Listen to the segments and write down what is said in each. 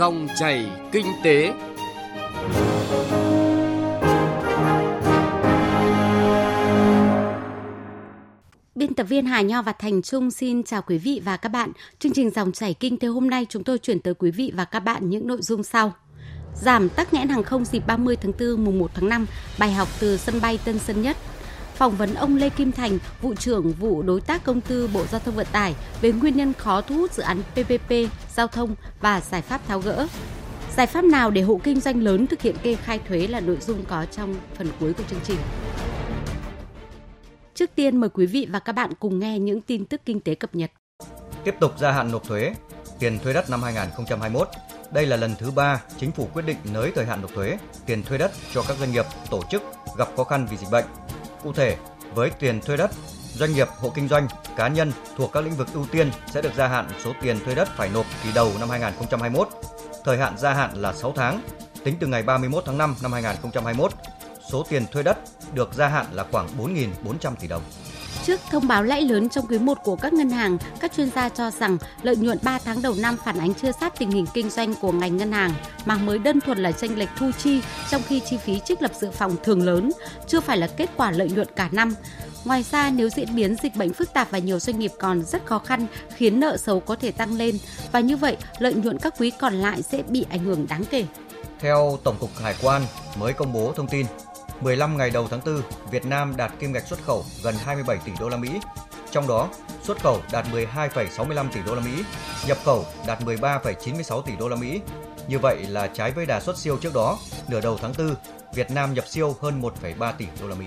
Dòng chảy kinh tế. Biên tập viên Hà Nho và Thành Trung xin chào quý vị và các bạn. Chương trình Dòng chảy kinh tế hôm nay chúng tôi chuyển tới quý vị và các bạn những nội dung sau. Giảm tắc nghẽn hàng không dịp 30 tháng 4 mùng 1 tháng 5, bài học từ sân bay Tân Sơn Nhất. Phỏng vấn ông Lê Kim Thành, vụ trưởng vụ đối tác công tư Bộ Giao thông Vận tải về nguyên nhân khó thu hút dự án PPP, giao thông và giải pháp tháo gỡ. Giải pháp nào để hộ kinh doanh lớn thực hiện kê khai thuế là nội dung có trong phần cuối của chương trình. Trước tiên mời quý vị và các bạn cùng nghe những tin tức kinh tế cập nhật. Tiếp tục gia hạn nộp thuế, tiền thuê đất năm 2021. Đây là lần thứ ba chính phủ quyết định nới thời hạn nộp thuế, tiền thuê đất cho các doanh nghiệp, tổ chức gặp khó khăn vì dịch bệnh. Cụ thể, với tiền thuê đất, doanh nghiệp, hộ kinh doanh, cá nhân thuộc các lĩnh vực ưu tiên sẽ được gia hạn số tiền thuê đất phải nộp kỳ đầu năm 2021. Thời hạn gia hạn là 6 tháng, tính từ ngày 31 tháng 5 năm 2021. Số tiền thuê đất được gia hạn là khoảng 4.400 tỷ đồng. Trước thông báo lãi lớn trong quý 1 của các ngân hàng, các chuyên gia cho rằng lợi nhuận 3 tháng đầu năm phản ánh chưa sát tình hình kinh doanh của ngành ngân hàng, mà mới đơn thuần là tranh lệch thu chi trong khi chi phí trích lập dự phòng thường lớn, chưa phải là kết quả lợi nhuận cả năm. Ngoài ra, nếu diễn biến dịch bệnh phức tạp và nhiều doanh nghiệp còn rất khó khăn, khiến nợ xấu có thể tăng lên, và như vậy lợi nhuận các quý còn lại sẽ bị ảnh hưởng đáng kể. Theo Tổng cục Hải quan mới công bố thông tin, 15 ngày đầu tháng 4, Việt Nam đạt kim ngạch xuất khẩu gần 27 tỷ đô la Mỹ. Trong đó, xuất khẩu đạt 12,65 tỷ đô la Mỹ, nhập khẩu đạt 13,96 tỷ đô la Mỹ. Như vậy là trái với đà xuất siêu trước đó, nửa đầu tháng 4, Việt Nam nhập siêu hơn 1,3 tỷ đô la Mỹ.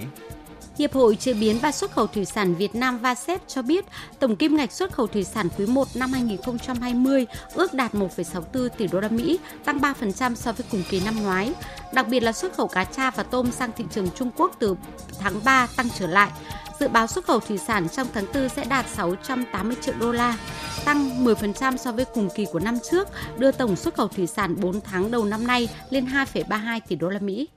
Hiệp hội Chế biến và Xuất khẩu Thủy sản Việt Nam VASEP cho biết tổng kim ngạch xuất khẩu thủy sản quý 1 năm 2020 ước đạt 1,64 tỷ đô la Mỹ, tăng 3% so với cùng kỳ năm ngoái. Đặc biệt là xuất khẩu cá tra và tôm sang thị trường Trung Quốc từ tháng 3 tăng trở lại. Dự báo xuất khẩu thủy sản trong tháng 4 sẽ đạt 680 triệu đô la, tăng 10% so với cùng kỳ của năm trước, đưa tổng xuất khẩu thủy sản 4 tháng đầu năm nay lên 2,32 tỷ đô la Mỹ.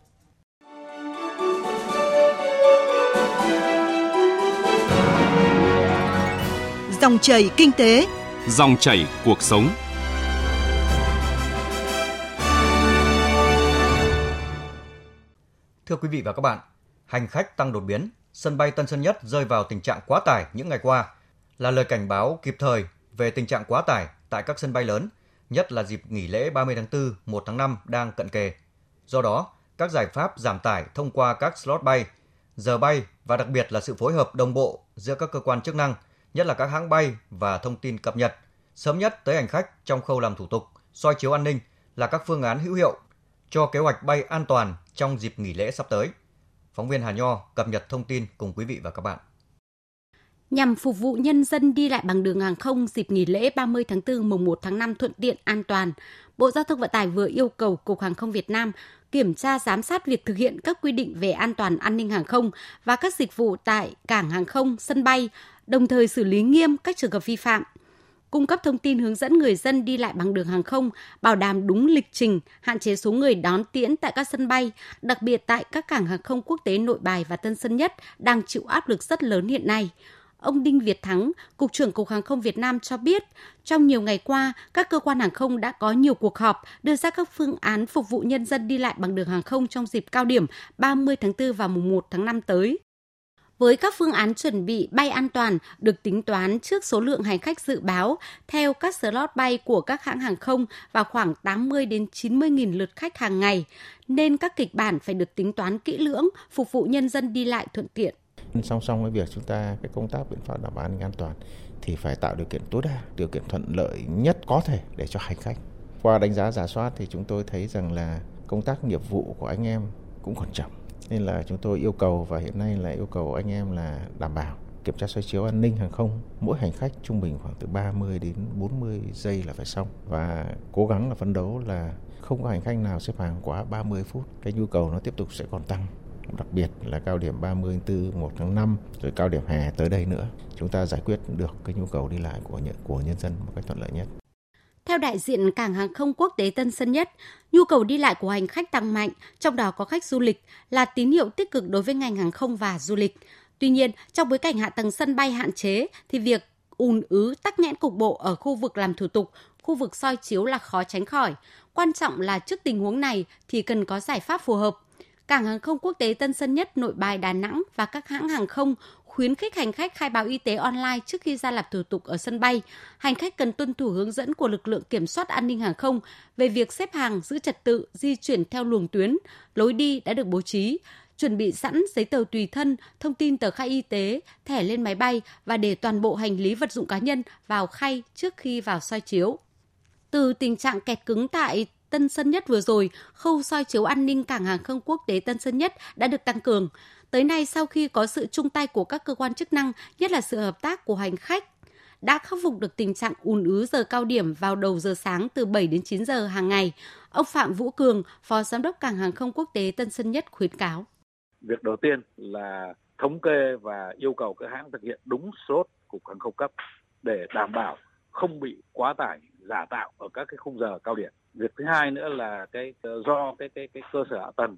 Dòng chảy kinh tế, Dòng chảy cuộc sống. Thưa quý vị và các bạn, hành khách tăng đột biến, sân bay Tân Sơn Nhất rơi vào tình trạng quá tải những ngày qua là lời cảnh báo kịp thời về tình trạng quá tải tại các sân bay lớn, nhất là dịp nghỉ lễ 30 tháng 4, 1 tháng 5 đang cận kề. Do đó, các giải pháp giảm tải thông qua các slot bay, giờ bay và đặc biệt là sự phối hợp đồng bộ giữa các cơ quan chức năng, nhất là các hãng bay và thông tin cập nhật sớm nhất tới hành khách trong khâu làm thủ tục, soi chiếu an ninh là các phương án hữu hiệu cho kế hoạch bay an toàn trong dịp nghỉ lễ sắp tới. Phóng viên Hà Nho cập nhật thông tin cùng quý vị và các bạn. Nhằm phục vụ nhân dân đi lại bằng đường hàng không dịp nghỉ lễ 30 tháng 4 mùng 1 tháng 5 thuận tiện an toàn, Bộ Giao thông Vận tải vừa yêu cầu Cục Hàng không Việt Nam kiểm tra giám sát việc thực hiện các quy định về an toàn an ninh hàng không và các dịch vụ tại cảng hàng không, sân bay, đồng thời xử lý nghiêm các trường hợp vi phạm cung cấp thông tin hướng dẫn người dân đi lại bằng đường hàng không, bảo đảm đúng lịch trình, hạn chế số người đón tiễn tại các sân bay, đặc biệt tại các cảng hàng không quốc tế Nội Bài và Tân Sơn Nhất đang chịu áp lực rất lớn hiện nay. Ông Đinh Việt Thắng, Cục trưởng Cục Hàng không Việt Nam cho biết, trong nhiều ngày qua, các cơ quan hàng không đã có nhiều cuộc họp đưa ra các phương án phục vụ nhân dân đi lại bằng đường hàng không trong dịp cao điểm 30 tháng 4 và mùng 1 tháng 5 tới với các phương án chuẩn bị bay an toàn được tính toán trước số lượng hành khách dự báo theo các slot bay của các hãng hàng không và khoảng 80 đến 90 nghìn lượt khách hàng ngày, nên các kịch bản phải được tính toán kỹ lưỡng, phục vụ nhân dân đi lại thuận tiện. Song song với việc chúng ta cái công tác biện pháp đảm bảo an ninh an toàn thì phải tạo điều kiện tối đa, điều kiện thuận lợi nhất có thể để cho hành khách. Qua đánh giá giả soát thì chúng tôi thấy rằng là công tác nghiệp vụ của anh em cũng còn chậm nên là chúng tôi yêu cầu, và hiện nay là yêu cầu anh em là đảm bảo kiểm tra soi chiếu an ninh hàng không. Mỗi hành khách trung bình khoảng từ 30 đến 40 giây là phải xong. Và cố gắng là phấn đấu là không có hành khách nào xếp hàng quá 30 phút. Cái nhu cầu nó tiếp tục sẽ còn tăng. Đặc biệt là cao điểm 30 4 1 tháng 5 rồi cao điểm hè tới đây nữa. Chúng ta giải quyết được cái nhu cầu đi lại của của nhân dân một cách thuận lợi nhất theo đại diện Cảng hàng không quốc tế Tân Sơn Nhất, nhu cầu đi lại của hành khách tăng mạnh, trong đó có khách du lịch, là tín hiệu tích cực đối với ngành hàng không và du lịch. Tuy nhiên, trong bối cảnh hạ tầng sân bay hạn chế thì việc ùn ứ tắc nghẽn cục bộ ở khu vực làm thủ tục, khu vực soi chiếu là khó tránh khỏi. Quan trọng là trước tình huống này thì cần có giải pháp phù hợp. Cảng hàng không quốc tế Tân Sơn Nhất, Nội Bài, Đà Nẵng và các hãng hàng không khuyến khích hành khách khai báo y tế online trước khi ra làm thủ tục ở sân bay. Hành khách cần tuân thủ hướng dẫn của lực lượng kiểm soát an ninh hàng không về việc xếp hàng, giữ trật tự, di chuyển theo luồng tuyến, lối đi đã được bố trí chuẩn bị sẵn giấy tờ tùy thân, thông tin tờ khai y tế, thẻ lên máy bay và để toàn bộ hành lý vật dụng cá nhân vào khay trước khi vào soi chiếu. Từ tình trạng kẹt cứng tại Tân Sơn Nhất vừa rồi, khâu soi chiếu an ninh cảng hàng không quốc tế Tân Sơn Nhất đã được tăng cường. Tới nay, sau khi có sự chung tay của các cơ quan chức năng, nhất là sự hợp tác của hành khách, đã khắc phục được tình trạng ùn ứ giờ cao điểm vào đầu giờ sáng từ 7 đến 9 giờ hàng ngày. Ông Phạm Vũ Cường, Phó Giám đốc Cảng hàng không quốc tế Tân Sơn Nhất khuyến cáo. Việc đầu tiên là thống kê và yêu cầu các hãng thực hiện đúng slot cục hàng không cấp để đảm bảo không bị quá tải giả tạo ở các cái khung giờ cao điểm. Việc thứ hai nữa là cái do cái cái cái cơ sở hạ tầng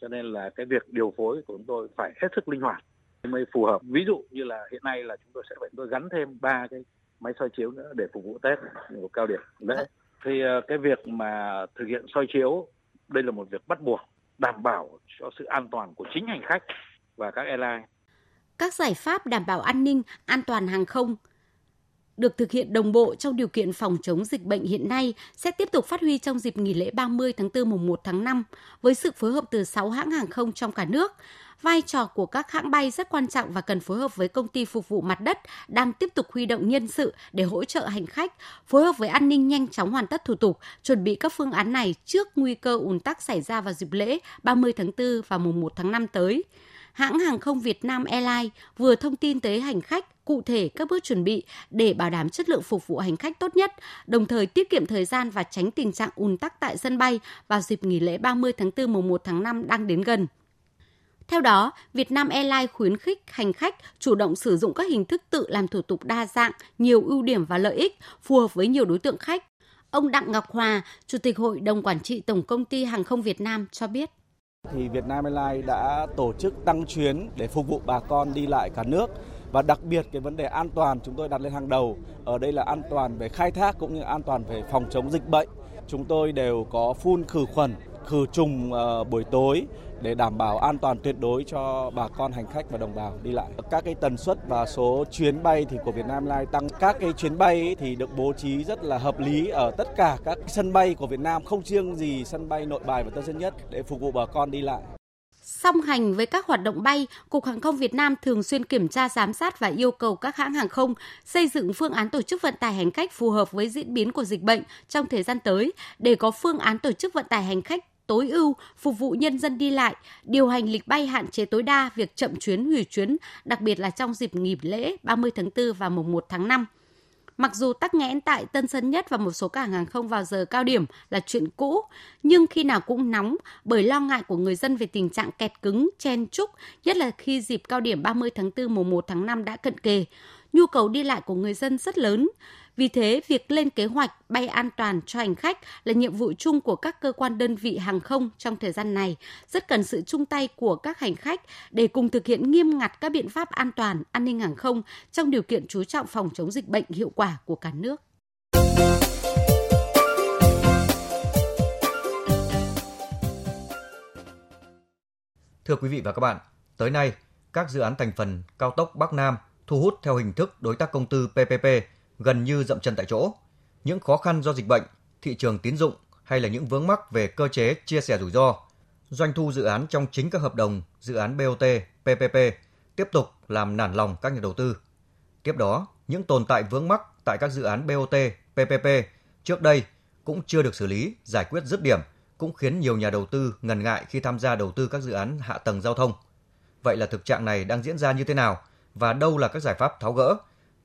cho nên là cái việc điều phối của chúng tôi phải hết sức linh hoạt mới phù hợp. Ví dụ như là hiện nay là chúng tôi sẽ phải tôi gắn thêm ba cái máy soi chiếu nữa để phục vụ Tết một cao điểm lễ. Thì ờ, cái việc mà thực hiện soi chiếu đây là một việc bắt buộc đảm bảo cho sự an toàn của chính hành khách và các airline. Các giải pháp đảm bảo an ninh, an toàn hàng không được thực hiện đồng bộ trong điều kiện phòng chống dịch bệnh hiện nay sẽ tiếp tục phát huy trong dịp nghỉ lễ 30 tháng 4 mùng 1 tháng 5 với sự phối hợp từ 6 hãng hàng không trong cả nước. Vai trò của các hãng bay rất quan trọng và cần phối hợp với công ty phục vụ mặt đất đang tiếp tục huy động nhân sự để hỗ trợ hành khách, phối hợp với an ninh nhanh chóng hoàn tất thủ tục, chuẩn bị các phương án này trước nguy cơ ùn tắc xảy ra vào dịp lễ 30 tháng 4 và mùng 1 tháng 5 tới hãng hàng không Việt Nam Airlines vừa thông tin tới hành khách cụ thể các bước chuẩn bị để bảo đảm chất lượng phục vụ hành khách tốt nhất, đồng thời tiết kiệm thời gian và tránh tình trạng ùn tắc tại sân bay vào dịp nghỉ lễ 30 tháng 4 mùng 1 tháng 5 đang đến gần. Theo đó, Vietnam Airlines khuyến khích hành khách chủ động sử dụng các hình thức tự làm thủ tục đa dạng, nhiều ưu điểm và lợi ích, phù hợp với nhiều đối tượng khách. Ông Đặng Ngọc Hòa, Chủ tịch Hội đồng Quản trị Tổng Công ty Hàng không Việt Nam cho biết thì Vietnam Airlines đã tổ chức tăng chuyến để phục vụ bà con đi lại cả nước và đặc biệt cái vấn đề an toàn chúng tôi đặt lên hàng đầu ở đây là an toàn về khai thác cũng như an toàn về phòng chống dịch bệnh chúng tôi đều có phun khử khuẩn khử trùng ờ, buổi tối để đảm bảo an toàn tuyệt đối cho bà con hành khách và đồng bào đi lại. Các cái tần suất và số chuyến bay thì của Vietnam Airlines tăng. Các cái chuyến bay thì được bố trí rất là hợp lý ở tất cả các sân bay của Việt Nam, không riêng gì sân bay Nội Bài và Tân Sơn Nhất để phục vụ bà con đi lại. Song hành với các hoạt động bay, Cục Hàng không Việt Nam thường xuyên kiểm tra giám sát và yêu cầu các hãng hàng không xây dựng phương án tổ chức vận tải hành khách phù hợp với diễn biến của dịch bệnh trong thời gian tới để có phương án tổ chức vận tải hành khách tối ưu phục vụ nhân dân đi lại, điều hành lịch bay hạn chế tối đa việc chậm chuyến hủy chuyến, đặc biệt là trong dịp nghỉ lễ 30 tháng 4 và mùng 1 tháng 5. Mặc dù tắc nghẽn tại Tân Sơn Nhất và một số cảng hàng không vào giờ cao điểm là chuyện cũ, nhưng khi nào cũng nóng bởi lo ngại của người dân về tình trạng kẹt cứng, chen chúc, nhất là khi dịp cao điểm 30 tháng 4 mùng 1 tháng 5 đã cận kề. Nhu cầu đi lại của người dân rất lớn. Vì thế, việc lên kế hoạch bay an toàn cho hành khách là nhiệm vụ chung của các cơ quan đơn vị hàng không trong thời gian này, rất cần sự chung tay của các hành khách để cùng thực hiện nghiêm ngặt các biện pháp an toàn, an ninh hàng không trong điều kiện chú trọng phòng chống dịch bệnh hiệu quả của cả nước. Thưa quý vị và các bạn, tới nay, các dự án thành phần cao tốc Bắc Nam thu hút theo hình thức đối tác công tư PPP gần như dậm chân tại chỗ. Những khó khăn do dịch bệnh, thị trường tín dụng hay là những vướng mắc về cơ chế chia sẻ rủi ro, doanh thu dự án trong chính các hợp đồng dự án BOT, PPP tiếp tục làm nản lòng các nhà đầu tư. Tiếp đó, những tồn tại vướng mắc tại các dự án BOT, PPP trước đây cũng chưa được xử lý, giải quyết dứt điểm, cũng khiến nhiều nhà đầu tư ngần ngại khi tham gia đầu tư các dự án hạ tầng giao thông. Vậy là thực trạng này đang diễn ra như thế nào và đâu là các giải pháp tháo gỡ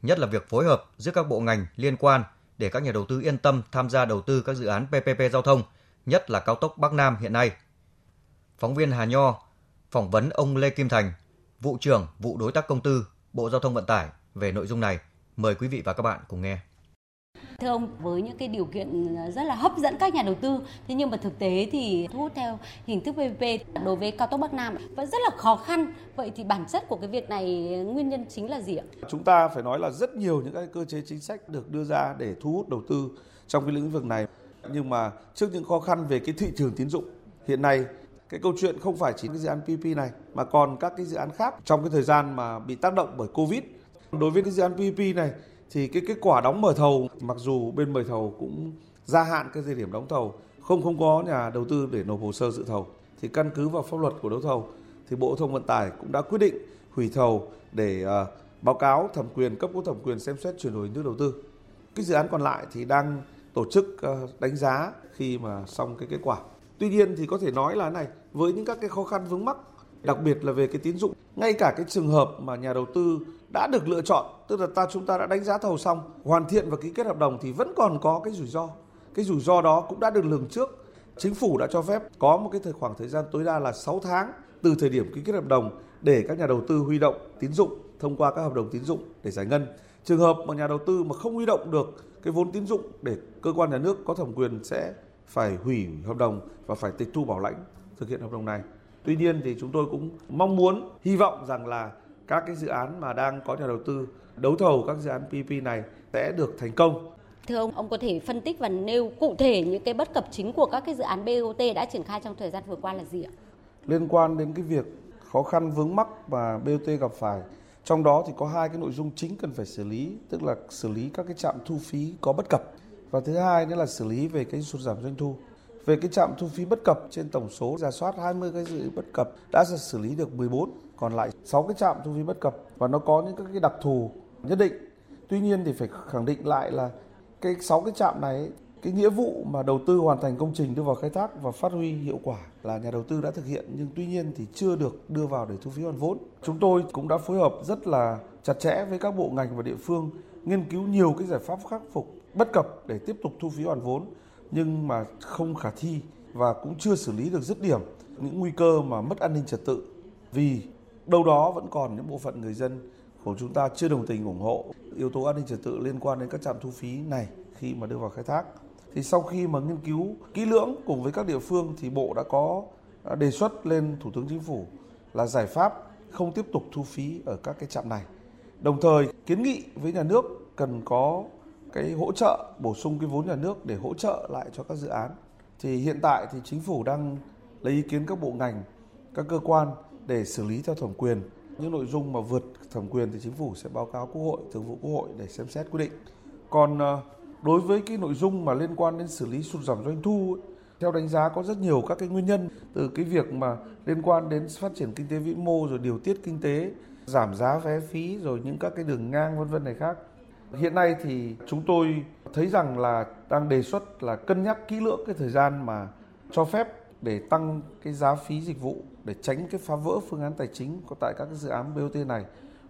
nhất là việc phối hợp giữa các bộ ngành liên quan để các nhà đầu tư yên tâm tham gia đầu tư các dự án PPP giao thông, nhất là cao tốc Bắc Nam hiện nay. Phóng viên Hà Nho phỏng vấn ông Lê Kim Thành, vụ trưởng vụ đối tác công tư, Bộ Giao thông Vận tải về nội dung này. Mời quý vị và các bạn cùng nghe. Thưa ông, với những cái điều kiện ờ, rất là hấp dẫn các nhà đầu tư, thế nhưng mà thực tế thì thu hút theo hình thức PPP đối với cao tốc Bắc Nam vẫn rất là khó khăn. Vậy thì bản chất của cái việc này ờ, nguyên nhân chính là gì ạ? Chúng ta phải nói là rất nhiều những cái cơ chế chính sách được đưa ra để thu hút đầu tư trong cái lĩnh vực này. Nhưng mà trước những khó khăn về cái thị trường tín dụng hiện nay cái câu chuyện không phải chỉ cái dự án PPP này mà còn các cái dự án khác trong cái thời gian mà bị tác động bởi Covid. Đối với cái dự án PPP này thì cái kết quả đóng mở thầu mặc dù bên mời thầu cũng gia hạn cái thời điểm đóng thầu không không có nhà đầu tư để nộp hồ sơ dự thầu thì căn cứ vào pháp luật của đấu thầu thì Bộ Thông Vận tải cũng đã quyết định hủy thầu để uh, báo cáo thẩm quyền cấp có thẩm quyền xem xét chuyển đổi hình thức đầu tư. Cái dự án còn lại thì đang tổ chức uh, đánh giá khi mà xong cái kết quả. Tuy nhiên thì có thể nói là này, với những các cái khó khăn vướng mắc, đặc biệt là về cái tín dụng, ngay cả cái trường hợp mà nhà đầu tư đã được lựa chọn, tức là ta chúng ta đã đánh giá thầu xong, hoàn thiện và ký kết hợp đồng thì vẫn còn có cái rủi ro. Cái rủi ro đó cũng đã được lường trước. Chính phủ đã cho phép có một cái thời khoảng thời gian tối đa là 6 tháng từ thời điểm ký kết hợp đồng để các nhà đầu tư huy động tín dụng thông qua các hợp đồng tín dụng để giải ngân. Trường hợp mà nhà đầu tư mà không huy động được cái vốn tín dụng để cơ quan nhà nước có thẩm quyền sẽ phải hủy hợp đồng và phải tịch thu bảo lãnh thực hiện hợp đồng này. Tuy nhiên thì chúng tôi cũng mong muốn, hy vọng rằng là các cái dự án mà đang có nhà đầu tư đấu thầu các dự án PPP này sẽ được thành công. Thưa ông, ông có thể phân tích và nêu cụ thể những cái bất cập chính của các cái dự án BOT đã triển khai trong thời gian vừa qua là gì ạ? Liên quan đến cái việc khó khăn vướng mắc mà BOT gặp phải, trong đó thì có hai cái nội dung chính cần phải xử lý, tức là xử lý các cái trạm thu phí có bất cập và thứ hai nữa là xử lý về cái sụt giảm doanh thu. Về cái trạm thu phí bất cập trên tổng số giả soát 20 cái dự bất cập đã xử lý được 14, còn lại 6 cái trạm thu phí bất cập và nó có những cái đặc thù nhất định. Tuy nhiên thì phải khẳng định lại là cái 6 cái trạm này cái nghĩa vụ mà đầu tư hoàn thành công trình đưa vào khai thác và phát huy hiệu quả là nhà đầu tư đã thực hiện nhưng tuy nhiên thì chưa được đưa vào để thu phí hoàn vốn. Chúng tôi cũng đã phối hợp rất là chặt chẽ với các bộ ngành và địa phương nghiên cứu nhiều cái giải pháp khắc phục bất cập để tiếp tục thu phí hoàn vốn nhưng mà không khả thi và cũng chưa xử lý được dứt điểm những nguy cơ mà mất an ninh trật tự vì đâu đó vẫn còn những bộ phận người dân của chúng ta chưa đồng tình ủng hộ yếu tố an ninh trật tự liên quan đến các trạm thu phí này khi mà đưa vào khai thác. Thì sau khi mà nghiên cứu kỹ lưỡng cùng với các địa phương thì Bộ đã có đề xuất lên Thủ tướng Chính phủ là giải pháp không tiếp tục thu phí ở các cái trạm này. Đồng thời kiến nghị với nhà nước cần có cái hỗ trợ bổ sung cái vốn nhà nước để hỗ trợ lại cho các dự án. Thì hiện tại thì chính phủ đang lấy ý kiến các bộ ngành, các cơ quan để xử lý theo thẩm quyền. Những nội dung mà vượt thẩm quyền thì chính phủ sẽ báo cáo Quốc hội, Thường vụ Quốc hội để xem xét quyết định. Còn ờ, đối với cái nội dung mà liên quan đến xử lý sụt giảm doanh thu theo đánh giá có rất nhiều các cái nguyên nhân từ cái việc mà liên quan đến phát triển kinh tế vĩ mô rồi điều tiết kinh tế giảm giá vé phí rồi những các cái đường ngang vân vân này khác Hiện nay thì chúng tôi thấy rằng là đang đề xuất là cân nhắc kỹ lưỡng cái thời gian mà cho phép để tăng cái giá phí dịch vụ để tránh cái phá vỡ phương án tài chính có tại các cái dự án BOT này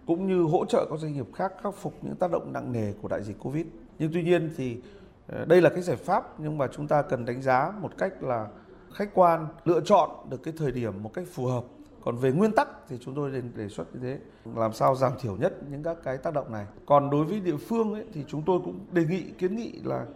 cũng như hỗ trợ các doanh nghiệp khác khắc phục những tác động nặng nề của đại dịch Covid. Nhưng tuy nhiên thì ờ, đây là cái giải pháp nhưng mà chúng ta cần đánh giá một cách là khách quan, lựa chọn được cái thời điểm một cách phù hợp còn về nguyên tắc thì chúng tôi đề xuất như thế. Làm sao giảm thiểu nhất những các cái tác động này. Còn đối với địa phương ấy, thì chúng tôi cũng đề nghị kiến nghị là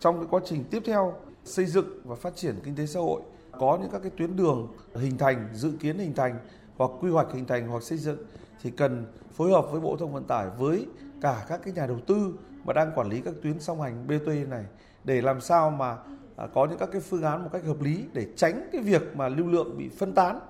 trong cái quá trình tiếp theo xây dựng và phát triển kinh tế xã hội có những các cái tuyến đường hình thành dự kiến hình thành hoặc quy hoạch hình thành hoặc xây dựng thì cần phối hợp với Bộ Thông Vận tải với cả các cái nhà đầu tư mà đang quản lý các tuyến song hành BT này để làm sao mà à, có những các cái phương án một cách hợp lý để tránh cái việc mà lưu lượng bị phân tán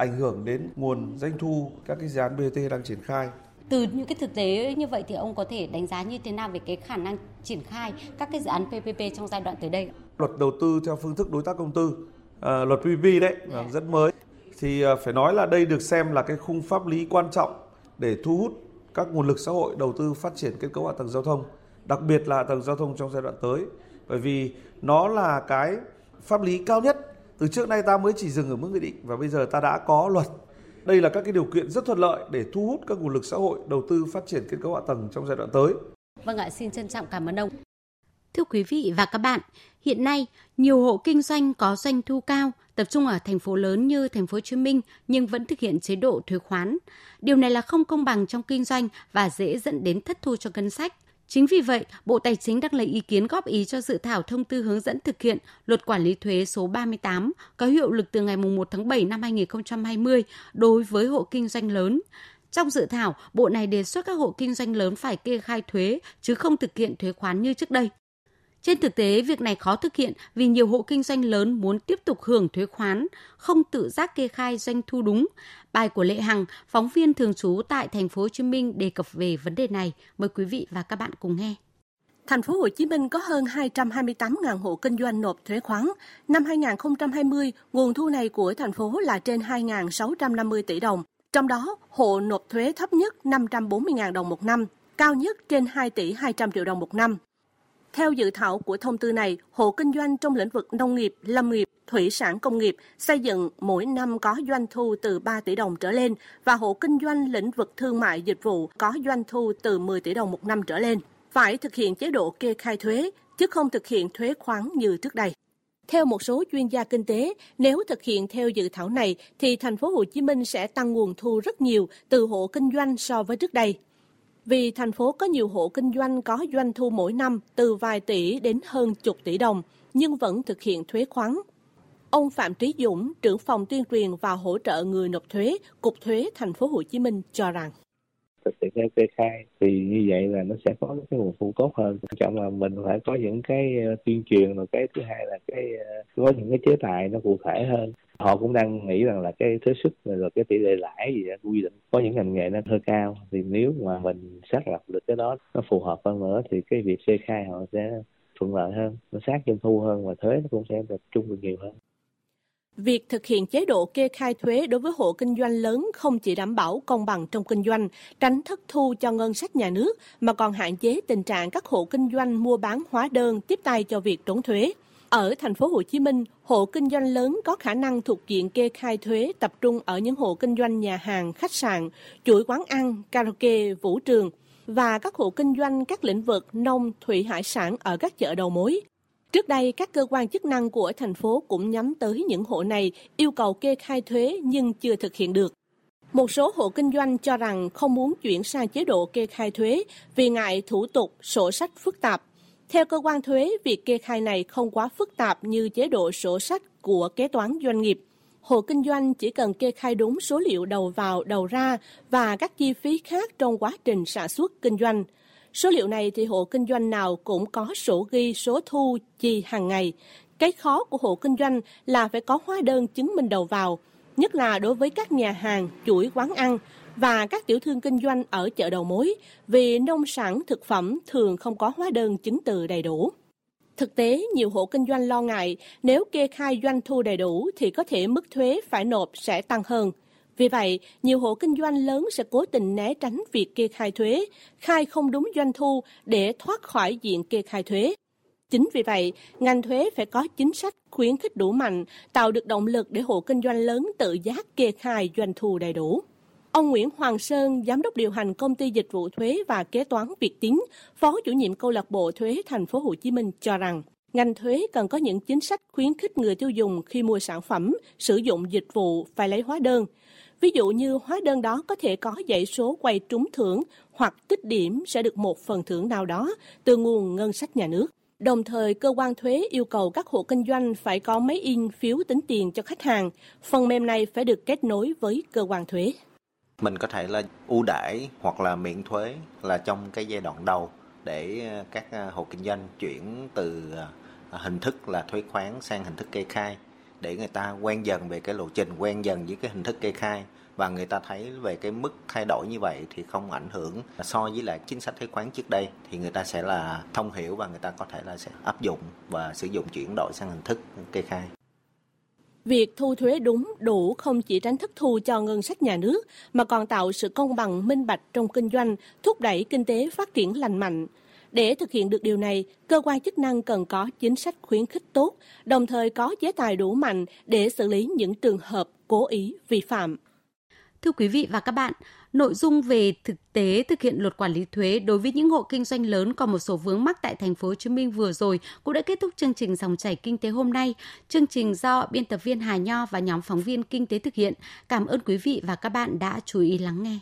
ảnh hưởng đến nguồn doanh thu các cái dự án BOT đang triển khai. Từ những cái thực tế như vậy thì ông có thể đánh giá như thế nào về cái khả năng triển khai các cái dự án PPP trong giai đoạn tới đây? Luật đầu tư theo phương thức đối tác công tư, à, luật PPP đấy yeah. Dạ. rất mới. Thì à, phải nói là đây được xem là cái khung pháp lý quan trọng để thu hút các nguồn lực xã hội đầu tư phát triển kết cấu hạ tầng giao thông, đặc biệt là hạ tầng giao thông trong giai đoạn tới. Bởi vì nó là cái pháp lý cao nhất từ trước nay ta mới chỉ dừng ở mức nghị định và bây giờ ta đã có luật. Đây là các cái điều kiện rất thuận lợi để thu hút các nguồn lực xã hội đầu tư phát triển kết cấu hạ tầng trong giai đoạn tới. Vâng ạ, xin trân trọng cảm ơn ông. Thưa quý vị và các bạn, hiện nay nhiều hộ kinh doanh có doanh thu cao tập trung ở thành phố lớn như thành phố Hồ Chí Minh nhưng vẫn thực hiện chế độ thuế khoán. Điều này là không công bằng trong kinh doanh và dễ dẫn đến thất thu cho ngân sách. Chính vì vậy, Bộ Tài chính đang lấy ý kiến góp ý cho dự thảo thông tư hướng dẫn thực hiện luật quản lý thuế số 38 có hiệu lực từ ngày 1 tháng 7 năm 2020 đối với hộ kinh doanh lớn. Trong dự thảo, Bộ này đề xuất các hộ kinh doanh lớn phải kê khai thuế chứ không thực hiện thuế khoán như trước đây. Trên thực tế, việc này khó thực hiện vì nhiều hộ kinh doanh lớn muốn tiếp tục hưởng thuế khoán, không tự giác kê khai doanh thu đúng. Bài của Lệ Hằng, phóng viên thường trú tại thành phố Hồ Chí Minh đề cập về vấn đề này. Mời quý vị và các bạn cùng nghe. Thành phố Hồ Chí Minh có hơn 228.000 hộ kinh doanh nộp thuế khoán. Năm 2020, nguồn thu này của thành phố là trên 2.650 tỷ đồng. Trong đó, hộ nộp thuế thấp nhất 540.000 đồng một năm, cao nhất trên 2 tỷ 200 triệu đồng một năm. Theo dự thảo của thông tư này, hộ kinh doanh trong lĩnh vực nông nghiệp, lâm nghiệp, thủy sản công nghiệp, xây dựng mỗi năm có doanh thu từ 3 tỷ đồng trở lên và hộ kinh doanh lĩnh vực thương mại dịch vụ có doanh thu từ 10 tỷ đồng một năm trở lên phải thực hiện chế độ kê khai thuế, chứ không thực hiện thuế khoán như trước đây. Theo một số chuyên gia kinh tế, nếu thực hiện theo dự thảo này thì thành phố Hồ Chí Minh sẽ tăng nguồn thu rất nhiều từ hộ kinh doanh so với trước đây. Vì thành phố có nhiều hộ kinh doanh có doanh thu mỗi năm từ vài tỷ đến hơn chục tỷ đồng, nhưng vẫn thực hiện thuế khoán. Ông Phạm Trí Dũng, trưởng phòng tuyên truyền và hỗ trợ người nộp thuế, Cục Thuế Thành phố Hồ Chí Minh cho rằng thực hiện theo kê khai, thì như vậy là nó sẽ có cái nguồn thu tốt hơn. Quan trọng là mình phải có những cái ờ, tuyên truyền, rồi cái thứ hai là cái ờ, có những cái chế tài nó cụ thể hơn. Họ cũng đang nghĩ rằng là cái thuế suất rồi cái tỷ lệ lãi gì đó quy định có những ngành nghề nó hơi cao. Thì nếu mà mình xác lập được cái đó nó phù hợp hơn nữa thì cái việc kê khai họ sẽ thuận lợi hơn, nó sát doanh thu hơn và thuế nó cũng sẽ tập trung được nhiều hơn. Việc thực hiện chế độ kê khai thuế đối với hộ kinh doanh lớn không chỉ đảm bảo công bằng trong kinh doanh, tránh thất thu cho ngân sách nhà nước, mà còn hạn chế tình trạng các hộ kinh doanh mua bán hóa đơn tiếp tay cho việc trốn thuế. Ở thành phố Hồ Chí Minh, hộ kinh doanh lớn có khả năng thuộc diện kê khai thuế tập trung ở những hộ kinh doanh nhà hàng, khách sạn, chuỗi quán ăn, karaoke, vũ trường và các hộ kinh doanh các lĩnh vực nông, thủy hải sản ở các chợ đầu mối. Trước đây, các cơ quan chức năng của thành phố cũng nhắm tới những hộ này yêu cầu kê khai thuế nhưng chưa thực hiện được. Một số hộ kinh doanh cho rằng không muốn chuyển sang chế độ kê khai thuế vì ngại thủ tục, sổ sách phức tạp. Theo cơ quan thuế, việc kê khai này không quá phức tạp như chế độ sổ sách của kế toán doanh nghiệp. Hộ kinh doanh chỉ cần kê khai đúng số liệu đầu vào, đầu ra và các chi phí khác trong quá trình sản xuất kinh doanh – Số liệu này thì hộ kinh doanh nào cũng có sổ ghi số thu chi hàng ngày. Cái khó của hộ kinh doanh là phải có hóa đơn chứng minh đầu vào, nhất là đối với các nhà hàng, chuỗi quán ăn và các tiểu thương kinh doanh ở chợ đầu mối, vì nông sản thực phẩm thường không có hóa đơn chứng từ đầy đủ. Thực tế, nhiều hộ kinh doanh lo ngại nếu kê khai doanh thu đầy đủ thì có thể mức thuế phải nộp sẽ tăng hơn. Vì vậy, nhiều hộ kinh doanh lớn sẽ cố tình né tránh việc kê khai thuế, khai không đúng doanh thu để thoát khỏi diện kê khai thuế. Chính vì vậy, ngành thuế phải có chính sách khuyến khích đủ mạnh, tạo được động lực để hộ kinh doanh lớn tự giác kê khai doanh thu đầy đủ. Ông Nguyễn Hoàng Sơn, giám đốc điều hành công ty dịch vụ thuế và kế toán Việt Tiến, phó chủ nhiệm câu lạc bộ thuế thành phố Hồ Chí Minh cho rằng, ngành thuế cần có những chính sách khuyến khích người tiêu dùng khi mua sản phẩm, sử dụng dịch vụ phải lấy hóa đơn, Ví dụ như hóa đơn đó có thể có dãy số quay trúng thưởng hoặc tích điểm sẽ được một phần thưởng nào đó từ nguồn ngân sách nhà nước. Đồng thời, cơ quan thuế yêu cầu các hộ kinh doanh phải có máy in phiếu tính tiền cho khách hàng. Phần mềm này phải được kết nối với cơ quan thuế. Mình có thể là ưu đãi hoặc là miễn thuế là trong cái giai đoạn đầu để ờ, các ờ, hộ kinh doanh chuyển từ ờ, hình thức là thuế khoán sang hình thức kê khai để người ta quen dần về cái lộ trình quen dần với cái hình thức kê khai và người ta thấy về cái mức thay đổi như vậy thì không ảnh hưởng so với lại chính sách thuế khoán trước đây thì người ta sẽ là thông hiểu và người ta có thể là sẽ áp dụng và sử dụng chuyển đổi sang hình thức kê khai. Việc thu thuế đúng, đủ không chỉ tránh thất thu cho ngân sách nhà nước, mà còn tạo sự công bằng, minh bạch trong kinh doanh, thúc đẩy kinh tế phát triển lành mạnh. Để thực hiện được điều này, cơ quan chức năng cần có chính sách khuyến khích tốt, đồng thời có chế tài đủ mạnh để xử lý những trường hợp cố ý vi phạm. Thưa quý vị và các bạn, nội dung về thực tế thực hiện luật quản lý thuế đối với những hộ kinh doanh lớn còn một số vướng mắc tại thành phố Hồ Chí Minh vừa rồi cũng đã kết thúc chương trình dòng chảy kinh tế hôm nay. Chương trình do biên tập viên Hà Nho và nhóm phóng viên kinh tế thực hiện. Cảm ơn quý vị và các bạn đã chú ý lắng nghe.